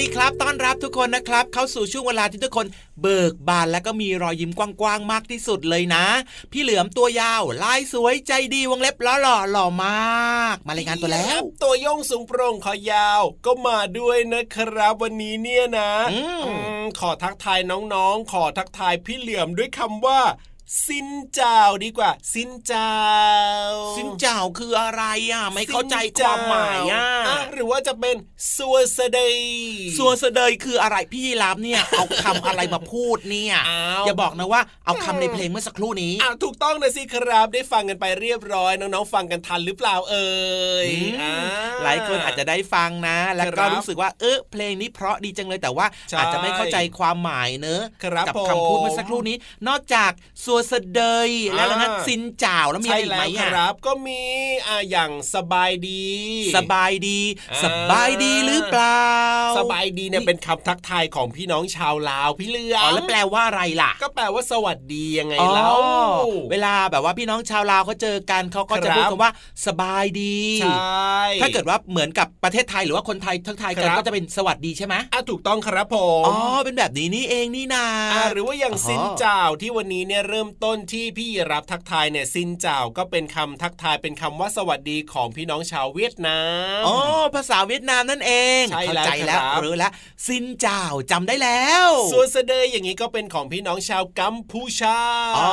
ดีครับ ต้อนรับทุกคนนะครับ เข้าสู่ช่วงเวลาที่ทุกคนเบิกบานและก็มีรอยยิ้มกว้างๆมากที่สุดเลยนะ พี่เหลือมตัวยาว ลายสวยใจดีวงเล็บล้อหล่อหล่อมาก มารายงานตัวแล้ว ตัวโยงสูงโปร่งคอยาว ก็มาด้วยนะครับ วันนี้เนี่ยนะอืมอืมขอทักทายน้องๆ ขอทักทายพี่เหลือมด้วยคำว่า สินเจ้าดีกว่า สินเจ้า สินเจ้าคืออะไรอะ ไม่เข้าใจความหมายอะอะหรือว่าจะเป็นสัวสเดย์สัวเสดยคืออะไรพี่ยีรับเนี่ย เอาคำอะไรมาพูดเนี่ยอ้าวอย่าบอกนะว่าเอาคำในเพลงเมื่อสักครู่นี้อะถูกต้องนะสิครับได้ฟังกันไปเรียบร้อยน้องๆฟังกันทันหรือเปล่าเอ่ยอืมอ่หลายคนอาจจะได้ฟังนะ แล้วคก็รับรู้สึกว่าเออเพลงนี้เพราะดีจังเลยแต่ว่าใช่อาจจะไม่เข้าใจความหมายเนอะครับกัผมคำพูดเมื่อสักครู่นี้ นอกจากสัวเสดยแล้วนะอ่าซินจ่าวแล้วมีอะไรใช่อีกแล้ไหมวคอะรับ ก็มีอ่าอย่างสบายดี สบายดีอ่าสบายดีหรือเปล่า สบายดีเนี่ยเป็นคำทักทายของพี่น้องชาวลาวพี่เหลืออ๋อมแล้วแปลว่าอะไรล่ะ ก็แปลว่าสวัสดียังไงอ๋อแล้วเวลาแบบว่าพี่น้องชาวลาวเขาเจอกันเขาก็จะครับพูดกันว่า สบายดีใช่ถ้าเกิดว่าเหมือนกับประเทศไทยหรือว่าคนไทยทักทายกันครับก็จะเป็นสวัสดีใช่ไหมอะถูกต้องครับผมอ๋อเป็นแบบนี้นี่เองนี่นาอ่าหรือว่าอย่างอ๋อซินเจ้าที่วันนี้เนี่ยเริ่มมต้นที่พี่รับทักทายเนี่ยซินเจ้าก็เป็นคำทักทายเป็นคำว่าสวัสดีของพี่น้องชาวเวียดนามอ๋อภาษาเวียดนามนั่นเองใช่เข้าแล้วใจแล้วครับหรือแล้วซินเจ้าจำได้แล้วส่วนเสดยอย่างนี้ก็เป็นของพี่น้องชาวกัมพูชาอ๋อ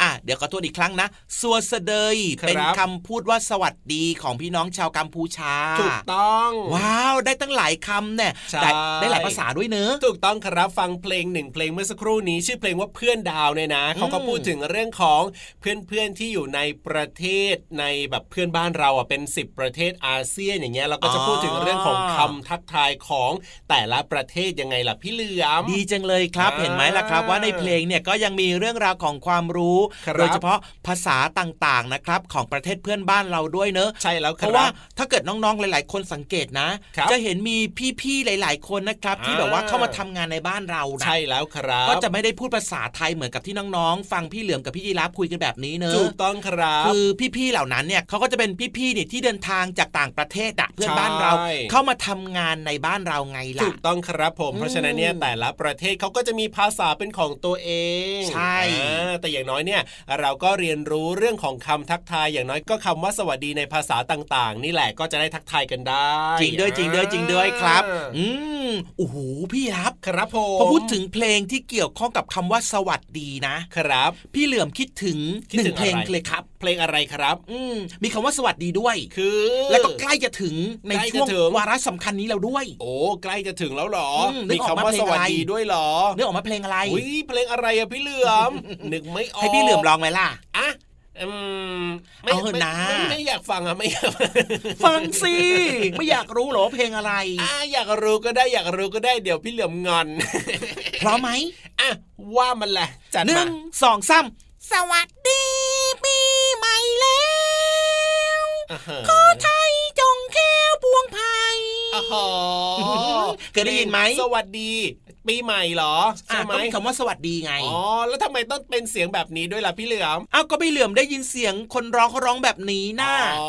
อะเดี๋ยวขอตัวอีกครั้งนะสัวเสดยครับเป็นคำพูดว่าสวัสดีของพี่น้องชาวกัมพูชาถูกต้อง ว้าวได้ตั้งหลายคำเนี่ยใช่ได้ได้หลายภาษาด้วยเนอะถูกต้องครับฟังเพลงหนึ่งเพลงเมื่อสักครู่นี้ชื่อเพลงว่าเพื่อนดาวเนี่ยนะเขาก็พูดถึงเรื่องของเพื่อนๆที่อยู่ในประเทศในแบบเพื่อนบ้านเราอะเป็น 10 ประเทศอาเซียนอย่างเงี้ยเราก็จะอ๋อพูดถึงเรื่องของคำทักทายของแต่ละประเทศยังไงล่ะพี่เหลือมดีจังเลยครับอ่าเห็นไหมล่ะครับ ว่าในเพลงเนี่ยก็ยังมีเรื่องราวของความรู้ครับโดยเฉพาะภาษาต่างๆนะครับของประเทศเพื่อนบ้านเราด้วยเนอะใช่แล้วเพครัราะบว่าถ้าเกิดน้องๆหลาย ๆ คนสังเกตนะครับจะเห็นมีพี่ๆหลาย ๆ คนนะครับที่อ่าแบบว่าเข้ามาทำงานในบ้านเรานะใช่แล้วครับก็จะไม่ได้พูดภาษาไทยเหมือนกับที่น้องๆฟังพี่เหลือมกับพี่ยีราฟคุยกันแบบนี้เนอะถูกต้องครับคือพี่ๆเหล่านั้นเนี่ยเขาก็จะเป็นพี่ๆเนี่ยที่เดินทางจากต่างประเทศอะเพื่อนใช่บ้านเราเข้ามาทำงานในบ้านเราไงล่ะถูกต้องครับผมเพราะฉะนั้นเนี่ยแต่ละประเทศเขาก็จะมีภาษาเป็นของตัวเองใช่อ่าแต่อย่างน้อยเนี่ยเราก็เรียนรู้เรื่องของคำทักทายอย่างน้อยก็คำว่าสวัสดีในภาษาต่างๆ นี่แหละก็จะได้ทักทายกันได้ จริงด้วยจริงด้วยจริงด้วยครับอ่าอืมโอ้โหพี่รับครับผมพอพูดถึงเพลงที่เกี่ยวข้องกับคำว่าสวัสดีนะครับ พี่เหลือมคิดถึงคิดหนึ่ถึงงเพลงอะไรเลยครับ เพลงอะไรครับ อืมมีคำว่าสวัสดีด้วย คือ แล้วก็ใกล้จะถึงในใกล้จะช่วงถึงวาระสำคัญนี้แล้วด้วย โอ้ใกล้จะถึงแล้วเหรออืมนึมีกออกคำมาว่าเพลสงวัสอะไรดีด้วยเหรอนึกออกมาเพลงอะไรอุ้ยเพลงอะไรอะพี่เหลือมนึกไม่ออกให้พี่เหลือมร้องไหมล่ะอะอืมไม่เอาเถอะไม่นะไม่ไม่อยากฟังอะไม่อยากฟังสิไม่อยากรู้เหรอว่าเพลงอะไรอะอยากรู้ก็ได้อยากรู้ก็ได้เดี๋ยวพี่เหลือมงอนพร้อมไหมอะ ว่ามันแหละจัดหนึ่มางสองสามสวัสดีปีใหม่แล้วอ่าฮะขอไทยจงแก้วพวงไผ่อ่าฮะเคยได้ยินไหมสวัสดี ปีใหม่เหรออะใช่ไหมก็มีคำว่าสวัสดีไงอ๋อแล้วทำไมต้องเป็นเสียงแบบนี้ด้วยล่ะพี่เหลือมอ้าวก็พี่เหลือมได้ยินเสียงคนร้องเขาร้องแบบนี้น่ะอ๋อ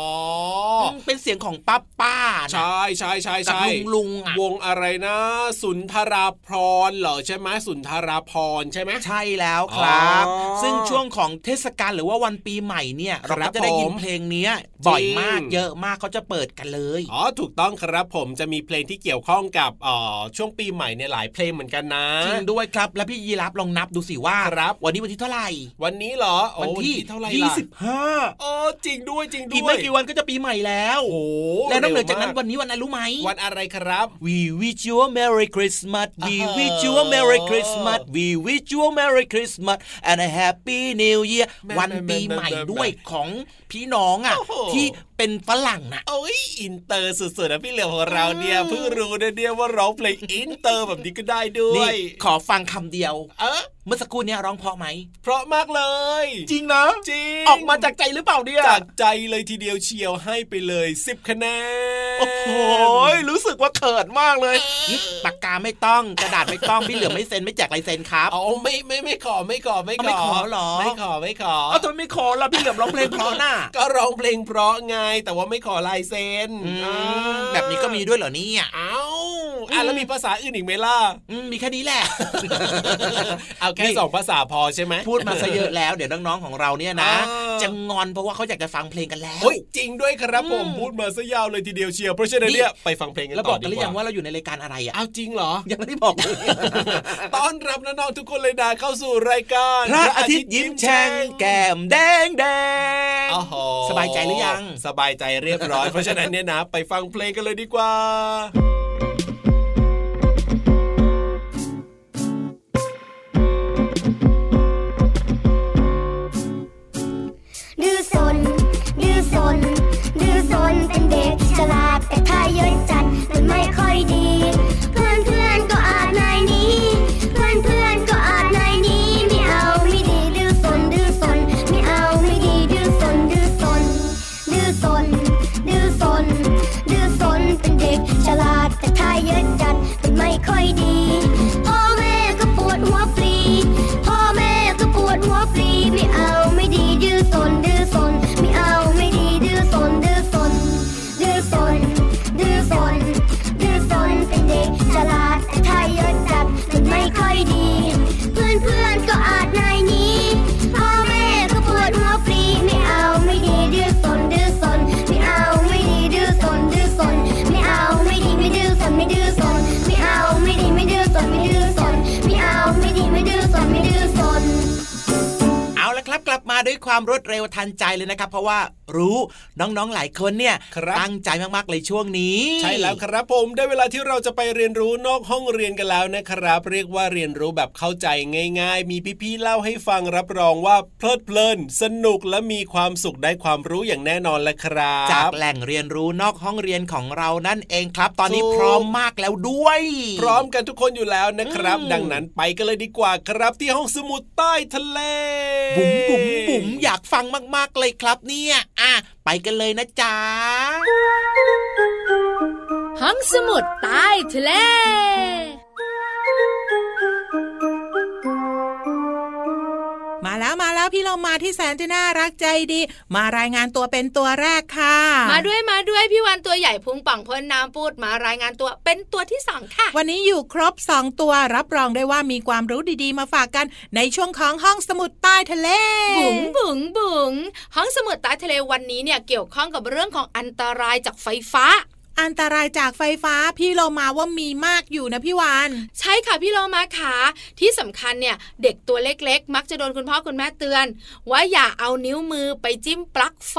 มเป็นเสียงของป้าป้าๆนะใช่ใช่ใช่กับใช่ลุงลุงๆอะวงอะไรนะ สุนทราพรเหรอใช่ไหมสุนทราพรใช่ไหมใช่แล้วครับอ๋อซึ่งช่วงของเทศกาลหรือว่าวันปีใหม่เนี่ยครัเราบก็จะได้ยินผมเพลงเนี้ยบ่อยมากจริงเยอะมากเขาจะเปิดกันเลยอ๋อถูกต้องครับผมจะมีเพลงที่เกี่ยวข้องกับเอ่อช่วงปีใหม่เนี่ยหลายเพลงเหมือนกันนะจริงด้วยครับแล้วพี่ยีรับลองนับดูสิว่าครับวันนี้วันที่เท่าไหร่ วันนี้เหรอโอ้วันที่เท่าไหร่ยี่ล่ะสิบห้าอ๋อจริงด้วยจริงด้วยอีกไม่กี่วันก็จะปีใหม่แล้วโอ้โหแล้วนอกเหนือจากนั้นร็วันนี้วันอะไรรู้ไหมวันอะไรครับ We wish you a Merry Christmas We อ่าฮะ wish you a Merry Christmas We wish you a Merry Christmas and a Happy New Year แม่วันปีใหม่แม่แม่ด้วยของพี่น้องอะโอ้โหที่ เป็นฝรั่งน่ะโอ้ยอินเตอร์สุดๆนะพี่เหลียวของเราเนี่ยเพิ่งรู้นะเนี่ยว่าร้องเพลงอินเตอร์แบบนี้ก็ได้ด้วยเนี่ยขอฟังคำเดียว เออเมื่อสักครู่เนี้ยร้องเพราะไหม เพราะมากเลย จริงนะจริงออกมาจากใจหรือเปล่าเนี่ยจากใจเลยทีเดียวเชียวให้ไปเลย 10 คะแนน โอ้โหรู้สึกว่าเขินมากเลยปากกาไม่ต้องกระดาษไม่ต้องพี่เหลือไม่เซ็นไม่แจกลายเซ็นครับเอาไม่ไม่ไม่ขอไม่ขอไม่ขเอาไม่ขอเหรอไม่ขอไม่ขอเอาทำไมไม่ขอล่ะพี่เหลือมร้องเพลงเพราะน่ะก็ร้องเพลงเพราะไงแต่ว่าไม่ขอลายเซ็นอืมอ่าแบบนี้ก็มีด้วยเหรอเนี่ยเอ้า อะแล้วมีภาษาอื่นอีกไหมล่ะอืมมีแค่นี้แหละ เอาแค่นี่สองภาษาพอใช่ไหมพูดมาซะเยอะแล้วเดี๋ยวน้องๆของเราเนี่ยนะเออจะงอนเพราะว่าเขาอยากจะฟังเพลงกันแล้วเฮ้ยจริงด้วยครับผมอืมพูดมาซะยาวเลยทีเดียวเชียวเพราะฉะนั้นนี่เนี่ยไปฟังเพลงกันแล้วบต่ออกดีกันหรืกอยังว่าว่าเราอยู่ในรายการอะไรอะเอาจริงเหรอยังไม่ได้บอกเลยต้อนรับน้องๆทุกคนเลยนะเข้าสู่รายการพระอาทิตย์ยิ้มแฉ่งแก้มแดงแดงโอ้โหสบายใจหรือยัง สบายใจเรียบร้อย เพราะฉะนั้นเนี่ยนะ ไปฟังเพลงกันเลยดีกว่า มัน ความรวดเร็วทันใจเลยนะครับ เพราะว่า รู้น้องๆหลายคนเนี่ยครับตั้งใจมากๆเลยช่วงนี้ ใช่แล้วครับผมได้เวลาที่เราจะไปเรียนรู้นอกห้องเรียนกันแล้วนะครับ เรียกว่าเรียนรู้แบบเข้าใจง่าย ๆ มีพี่ๆเล่าให้ฟังรับรองว่าเพลิดเพลิน สนุกและมีความสุขได้ความรู้อย่างแน่นอนแหละครับ จากแหล่งเรียนรู้นอกห้องเรียนของเรานั่นเองครับ ตอนนี้ถูกพร้อมมากแล้วด้วย พร้อมกันทุกคนอยู่แล้วนะครับอืมดังนั้นไปกันเลยดีกว่าครับที่ห้องสมุดใต้ทะเลบุ๋มบุ๋มบุ๋มอยากฟังมากๆเลยครับเนี่ยอะไปกันเลยนะจ๊ะห้องสมุดใต้ทะเล มาแล้วมาแล้วพี่เรามาที่แสนจะน่ารักใจดี มารายงานตัวเป็นตัวแรกค่ะ มาด้วยมาด้วยพี่วันตัวใหญ่พุงป่องพ่นน้ำปูดมารายงานตัวเป็นตัวที่สองค่ะ วันนี้อยู่ครบสองตัวรับรองได้ว่ามีความรู้ดีๆ มาฝากกันในช่วงของห้องสมุดใต้ทะเลบุ๋งบุ๋งบุ๋งห้องสมุดใต้ทะเลวันนี้เนี่ยเกี่ยวข้องกับเรื่องของอันตรายจากไฟฟ้า อันตรายจากไฟฟ้าพี่เรามาว่ามีมากอยู่นะพี่วานใช่ค่ะพี่โลมาค่ะที่สำคัญเนี่ยเด็กตัวเล็กๆ มักจะโดนคุณพ่อคุณแม่เตือน ว่าอย่าเอานิ้วมือไปจิ้มปลั๊กไฟ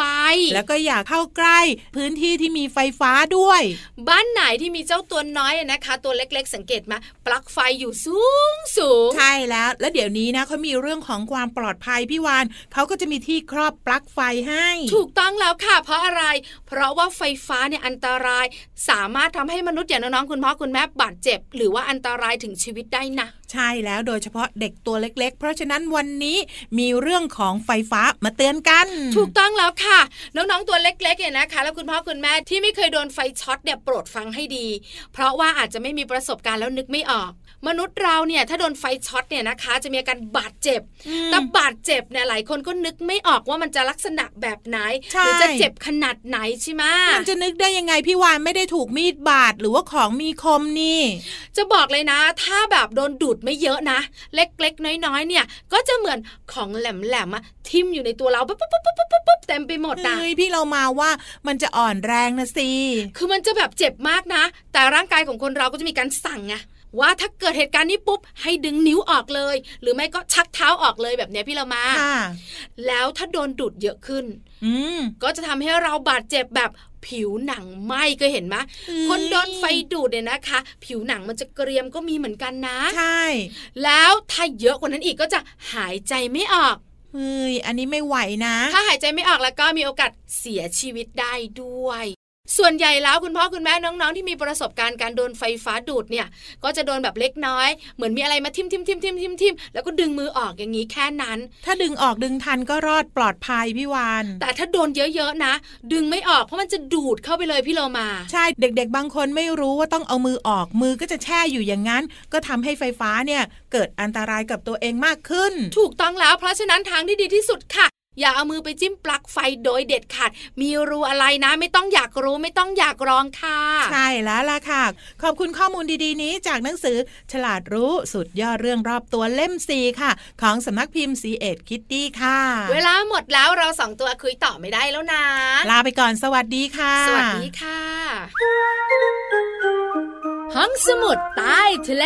แล้วก็อย่าเข้าใกล้พื้นที่ที่มีไฟฟ้าด้วย บ้านไหนที่มีเจ้าตัวน้อยอะนะคะ ตัวเล็กๆ สังเกตมาปลั๊กไฟอยู่สูงสูงใช่แล้ว แล้วเดี๋ยวนี้นะเขามีเรื่องของความปลอดภัยพี่วานเขาก็จะมีที่ครอบปลั๊กไฟให้ ถูกต้องแล้วค่ะ เพราะอะไร เพราะว่าไฟฟ้าเนี่ยอันตรายสามารถทำให้มนุษย์อย่างน้องๆคุณพ่อคุณแม่บาดเจ็บ หรือว่าอันตรายถึงชีวิตได้นะ ใช่แล้วโดยเฉพาะเด็กตัวเล็ก ๆ เพราะฉะนั้นวันนี้มีเรื่องของไฟฟ้ามาเตือนกัน ถูกต้องแล้วค่ะ น้องๆตัวเล็กๆเนี่ยนะคะ แล้วคุณพ่อคุณแม่ที่ไม่เคยโดนไฟช็อตเนี่ยโปรดฟังให้ดี เพราะว่าอาจจะไม่มีประสบการณ์แล้วนึกไม่ออก มนุษย์เราเนี่ยถ้าโดนไฟช็อตเนี่ยนะคะ จะมีอาการบาดเจ็บอืมแต่บาดเจ็บเนี่ยหลายคนก็นึกไม่ออกว่ามันจะลักษณะแบบไหนใช่หรืจะเจ็บขนาดไหนใช่ไหมมันจะนึกได้ยังไงพี่วานไม่ได้ถูกมีดบาดหรือว่าของมีคมนี่ จะบอกเลยนะ ถ้าแบบโดนดูดไม่เยอะนะ เล็กๆ น้อยๆ เนี่ย ก็จะเหมือนของแหลมๆอะทิ่มอยู่ในตัวเราปุ๊บปุ๊บปุ๊บปุ๊บปุ๊บปุ๊บเต็มไปหมดนะเฮ้ยพี่เรามาว่ามันจะอ่อนแรงนะสิคือมันจะแบบเจ็บมากนะ แต่ร่างกายของคนเราก็จะมีการสั่งไง ว่าถ้าเกิดเหตุการณ์นี้ปุ๊บให้ดึงนิ้วออกเลย หรือไม่ก็ชักเท้าออกเลยแบบเนี้ยพี่เรามาค่ะแล้วถ้าโดนดูดเยอะขึ้นอืมก็จะทำให้เราบาดเจ็บแบบผิวหนังไหมเคยเห็นไหมเฮ้ยคนโดนไฟดูดเนี่ยนะคะ ผิวหนังมันจะเกรียมก็มีเหมือนกันนะใช่แล้วถ้าเยอะกว่านั้นอีกก็จะหายใจไม่ออกเฮ้ยอันนี้ไม่ไหวนะ ถ้าหายใจไม่ออกแล้วก็มีโอกาสเสียชีวิตได้ด้วย ส่วนใหญ่แล้วคุณพ่อคุณแม่น้องๆ ที่มีประสบการณ์การโดนไฟฟ้าดูดเนี่ย ก็จะโดนแบบเล็กน้อย เหมือนมีอะไรมาทิ่มทิ่มทิ่มทิ่มทิ่มทิ่มแล้วก็ดึงมือออกอย่างนี้แค่นั้น ถ้าดึงออกดึงทันก็รอดปลอดภัยพี่วาน แต่ถ้าโดนเยอะๆนะ ดึงไม่ออกเพราะมันจะดูดเข้าไปเลยพี่โลมา ใช่เด็ก ๆ บางคนไม่รู้ว่าต้องเอามือออกมือก็จะแช่อยู่อย่างนั้น ก็ทำให้ไฟฟ้าเนี่ยเกิดอันตรายกับตัวเองมากขึ้น ถูกต้องแล้วเพราะฉะนั้นทางที่ดีที่สุดค่ะ อย่าเอามือไปจิ้มปลั๊กไฟโดยเด็ดขาด มีรูอะไรนะ ไม่ต้องอยากรู้ไม่ต้องอยากร้องค่ะ ใช่แล้วล่ะค่ะ ขอบคุณข้อมูลดีๆ นี้จากหนังสือ ฉลาดรู้สุดยอดเรื่องรอบตัวเล่มสีค่ะ ของสำนักพิมพ์สีเอ็ดคิตตี้ค่ะ เวลาหมดแล้วเราสองตัวคุยต่อไม่ได้แล้วนะ ลาไปก่อนสวัสดีค่ะ สวัสดีค่ะ ห้องสมุดใต้ทะเล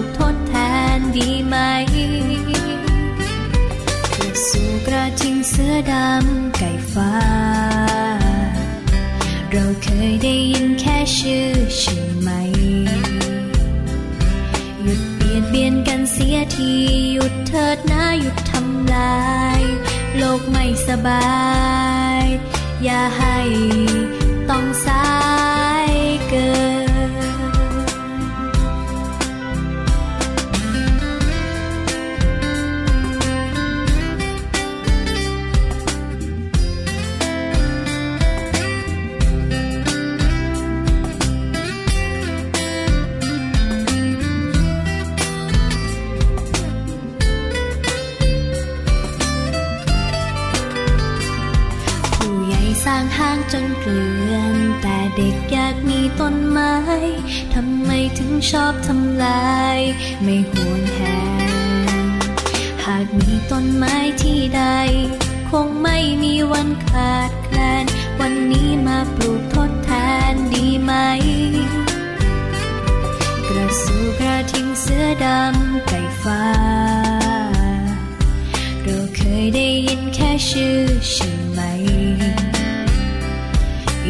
ก ดีไหมกระสูกระทิงเสือดำไก่ฟ้า เราเคยได้ยินแค่ชื่อใช่ไหม หยุดเบียดเบียนกันเสียทีหยุดเถิดนะหยุดทำลาย โลกไม่สบาย อย่าให้ต้องสายเกิน ทำไมถึงชอบทำลาย ไม่ห่วงแหนหากมีต้นไม้ที่ใด คงไม่มีวันขาดแคลน วันนี้มาปลูกทดแทนดีไหม กระสูกระทิงเสื้อดำไก่ฟ้า เราเคยได้ยินแค่ชื่อใช่ไหม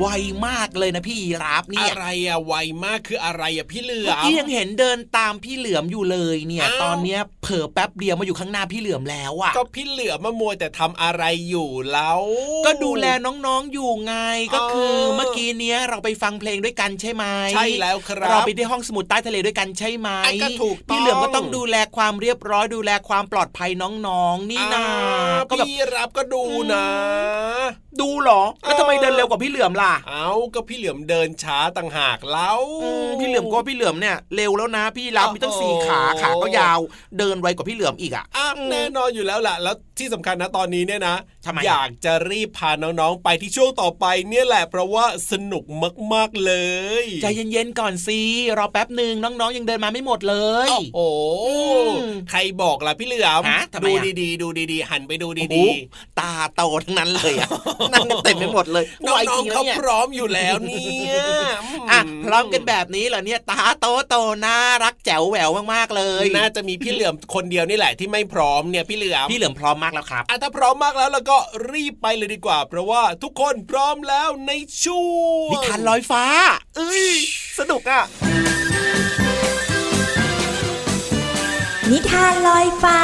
ไวมากเลยนะพี่ยีรับเนี่ยอะไรอะไวมากคืออะไรอะพี่เหลือเมื่อมกี้ยังเห็นเดินตามพี่เหลือมอยู่เลยเนี่ยอ้าวตอนเนี้ยเผ ลอแป๊บเดียวมาอยู่ข้างหน้าพี่เหลือมแล้วอะก็พี่เหลือมมามัวแต่ทำอะไรอยู่แล้ว ก็ดูแลน้องๆอยู่ไงก็คือเออเมื่อกี้เนี้ยเราไปฟังเพลงด้วยกันใช่ไหมใช่แล้วครับเราไปที่ห้องสมุดใต้ทะเลด้วยกันใช่ไหมอะก็ถูกต้องพี่เหลือมก็ต้องดูแลความเรียบร้อยดูแลความปลอดภัยน้องๆนี่นาอ่าก็แบบพี่รับก็ดูนะ ดูเหรอแล้วทำไมเดินเร็วกว่าพี่เหลือมล่ะเอาก็พี่เหลือมเดินช้าต่างหากแล้วอืมพี่เหลือมก็ว่าพี่เหลือมเนี่ยเร็วแล้วนะ พี่รับโอ้โหมีตั้งสี่ขาขาก็ยาว เดินไวกว่าพี่เหลือมอีกอะอะแน่นอนอยู่แล้วล่ะ แล้วที่สำคัญนะตอนนี้เนี่ยนะทำไมอยากจะรีบพาน้องๆไปที่ช่วงต่อไปเนี่ยแหละเพราะว่าสนุกมากๆเลยใจเย็นๆก่อนสิรอแป๊บหนึ่งน้องๆยังเดินมาไม่หมดเลยโอ้โหมใครบอกล่ะพี่เหลือมฮะทำไมดูอะดีๆ ดูดีๆ หันไปดูโอ้โหดี ตาโตทั้งนั้นเลยอะนั่งกันเต็มไปหมดเลยๆไวน้จอริงงๆแล้วเขาเนี่ยพร้อมอยู่แล้วเนี่ยอะพร้อมกันแบบนี้เหรอเนี่ยตาโตโตน่ารักแจ๋วแหววมากๆเลย น่าจะมีพี่เหลือมคนเดียวนี่แหละที่ไม่พร้อมเนี่ยพี่เหลือมพี่เหลือมพร้อมมากแล้วครับอะถ้าพร้อมมากแล้วแล้วก็รีบไปเลยดีกว่า เพราะว่าทุกคนพร้อมแล้วในช่วงนิทานลอยฟ้า เอ้ยสนุกอะนิทานลอยฟ้า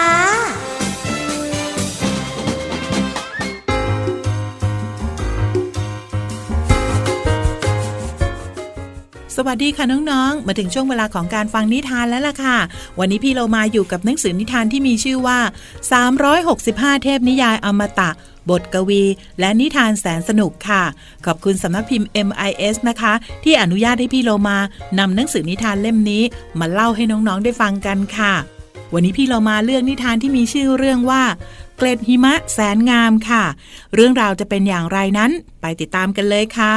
สวัสดีค่ะน้องๆ มาถึงช่วงเวลาของการฟังนิทานแล้วล่ะค่ะ วันนี้พี่เรามาอยู่กับหนังสือนิทานที่มีชื่อว่า 365 เทพนิยายอมตะ บทกวี และนิทานแสนสนุกค่ะ ขอบคุณสำนักพิมพ์ MIS นะคะ ที่อนุญาตให้พี่โลมานำหนังสือนิทานเล่มนี้ มาเล่าให้น้องๆได้ฟังกันค่ะ วันนี้พี่เรามาเลือกนิทานที่มีชื่อเรื่องว่า เกล็ดหิมะแสนงามค่ะ เรื่องราวจะเป็นอย่างไรนั้น ไปติดตามกันเลยค่ะ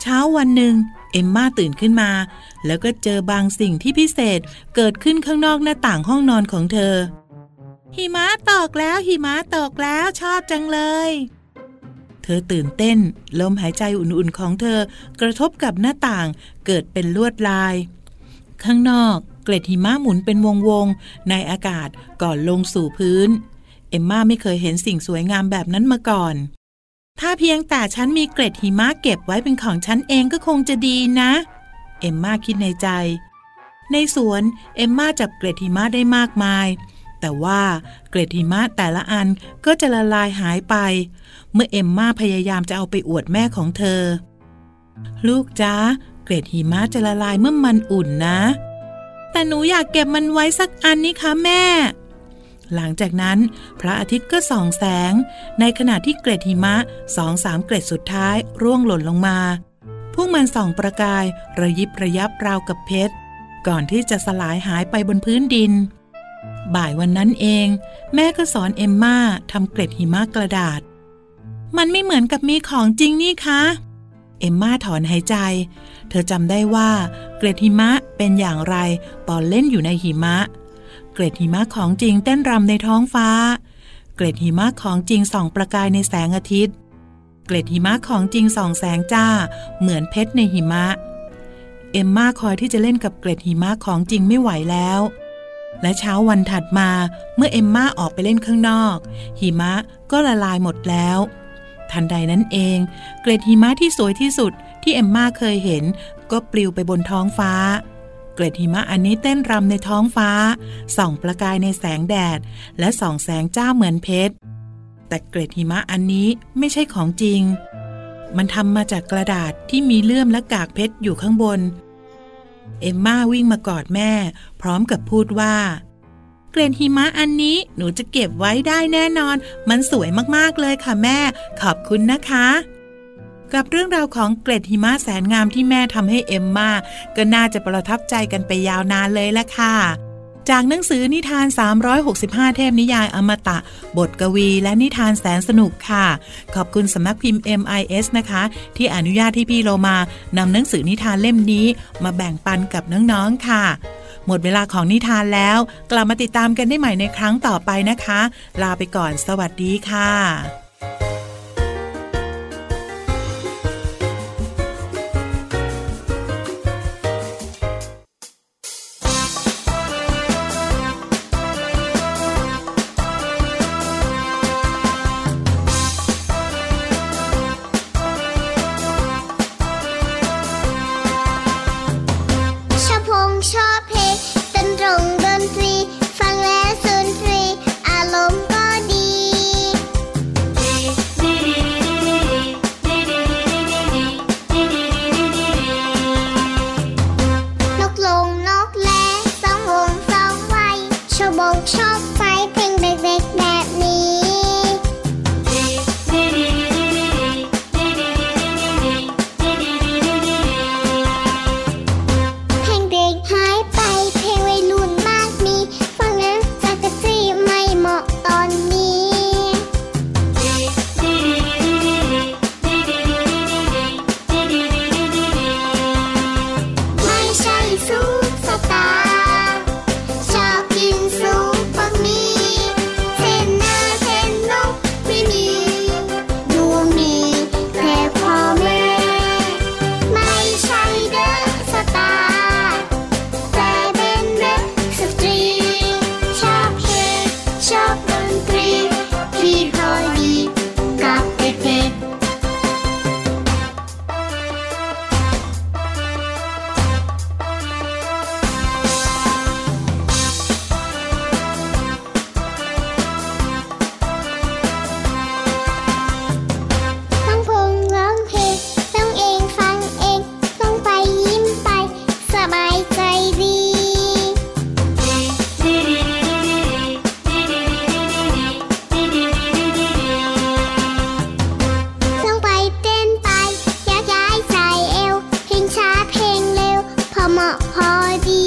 เช้าวันหนึ่งเอมมาตื่นขึ้นมา แล้วก็เจอบางสิ่งที่พิเศษเกิดขึ้นข้างนอกหน้าต่างห้องนอนของเธอ หิมะตกแล้วหิมะตกแล้วชอบจังเลย เธอตื่นเต้น ลมหายใจอุ่นๆของเธอ กระทบกับหน้าต่างเกิดเป็นลวดลาย ข้างนอก เกล็ดหิมะหมุนเป็นวงๆในอากาศก่อนลงสู่พื้น เอมมาไม่เคยเห็นสิ่งสวยงามแบบนั้นมาก่อน ถ้าเพียงแต่ฉันมีเกล็ดหิมะเก็บไว้เป็นของฉันเองก็คงจะดีนะ เอมมาคิดในใจ ในสวนเอมมาจับเกล็ดหิมะได้มากมาย แต่ว่าเกล็ดหิมะแต่ละอันก็จะละลายหายไป เมื่อเอมมาพยายามจะเอาไปอวดแม่ของเธอ ลูกจ้าเกล็ดหิมะจะละลายเมื่อมันอุ่นนะ แต่หนูอยากเก็บมันไว้สักอันนี่คะแม่ หลังจากนั้น พระอาทิตย์ก็ส่องแสง ในขณะที่เกล็ดหิมะสองสามเกล็ดสุดท้ายร่วงหล่นลงมา พวกมันส่องประกายระยิบระยับราวกับเพชร ก่อนที่จะสลายหายไปบนพื้นดิน บ่ายวันนั้นเอง แม่ก็สอนเอมม่าทำเกล็ดหิมะกระดาษ มันไม่เหมือนกับมีของจริงนี่คะเอมม่าถอนหายใจ เธอจำได้ว่า เกล็ดหิมะเป็นอย่างไรตอนเล่นอยู่ในหิมะเเกล็ดหิมะของจริงเต้นรำในท้องฟ้า เกล็ดหิมะของจริงส่องประกายในแสงอาทิตย์ เกล็ดหิมะของจริงส่องแสงจ้า เหมือนเพชรในหิมะ เอมม่าคอยที่จะเล่นกับเกล็ดหิมะของจริงไม่ไหวแล้ว และเช้าวันถัดมาเมื่อเอมม่าออกไปเล่นข้างนอก หิมะก็ละลายหมดแล้ว ทันใดนั้นเอง เกล็ดหิมะที่สวยที่สุดที่เอมม่าเคยเห็น ก็ปลิวไปบนท้องฟ้าเเกล็ดหิมะอันนี้เต้นรำในท้องฟ้า ส่องประกายในแสงแดด และส่องแสงจ้าเหมือนเพชร แต่เกล็ดหิมะอันนี้ไม่ใช่ของจริง มันทำมาจากกระดาษที่มีเลื่อมและกากเพชรอยู่ข้างบน เอมม่าวิ่งมากอดแม่ พร้อมกับพูดว่า เกล็ดหิมะอันนี้หนูจะเก็บไว้ได้แน่นอน มันสวยมากๆเลยค่ะแม่ ขอบคุณนะคะ กับเรื่องราวของเกล็ดหิมะแสนงามที่แม่ทำให้เอมมาก็น่าจะประทับใจกันไปยาวนานเลยละค่ะ จากหนังสือนิทาน 365 เทพนิยายอมตะ บทกวีและนิทานแสนสนุกค่ะ ขอบคุณสำนักพิมพ์ MIS นะคะ ที่อนุญาตที่พี่โลมานำหนังสือนิทานเล่มนี้มาแบ่งปันกับน้องๆค่ะหมดเวลาของนิทานแล้ว กลับมาติดตามกันได้ใหม่ในครั้งต่อไปนะคะ ลาไปก่อนสวัสดีค่ะ พอดี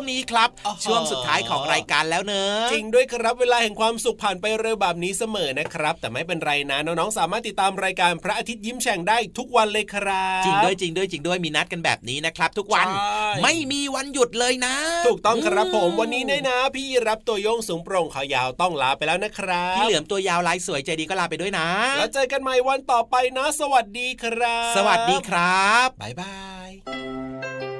วงนี้ครับอ๋อช่วงสุดท้ายของรายการแล้วเนอะจริงด้วยครับเวลาแห่งความสุขผ่านไปเร็วแบบนี้เสมอนะครับ แต่ไม่เป็นไรนะน้องๆสามารถติดตามรายการพระอาทิตย์ยิ้มแฉ่งได้ทุกวันเลยครับจริงด้วยจริงด้วยจริงด้วยมีนัดกันแบบนี้นะครับ ทุกวันใช่ไม่มีวันหยุดเลยนะ ถูกต้องครับผมวันนี้เนี่ยนะ พี่รับตัวโยงสูงโปร่งขายาวต้องลาไปแล้วนะครับพี่เหลือมตัวยาวลายสวยใจดีก็ลาไปด้วยนะ แล้วเจอกันใหม่วันต่อไปนะ สวัสดีครับ สวัสดีครับบ๊ายบาย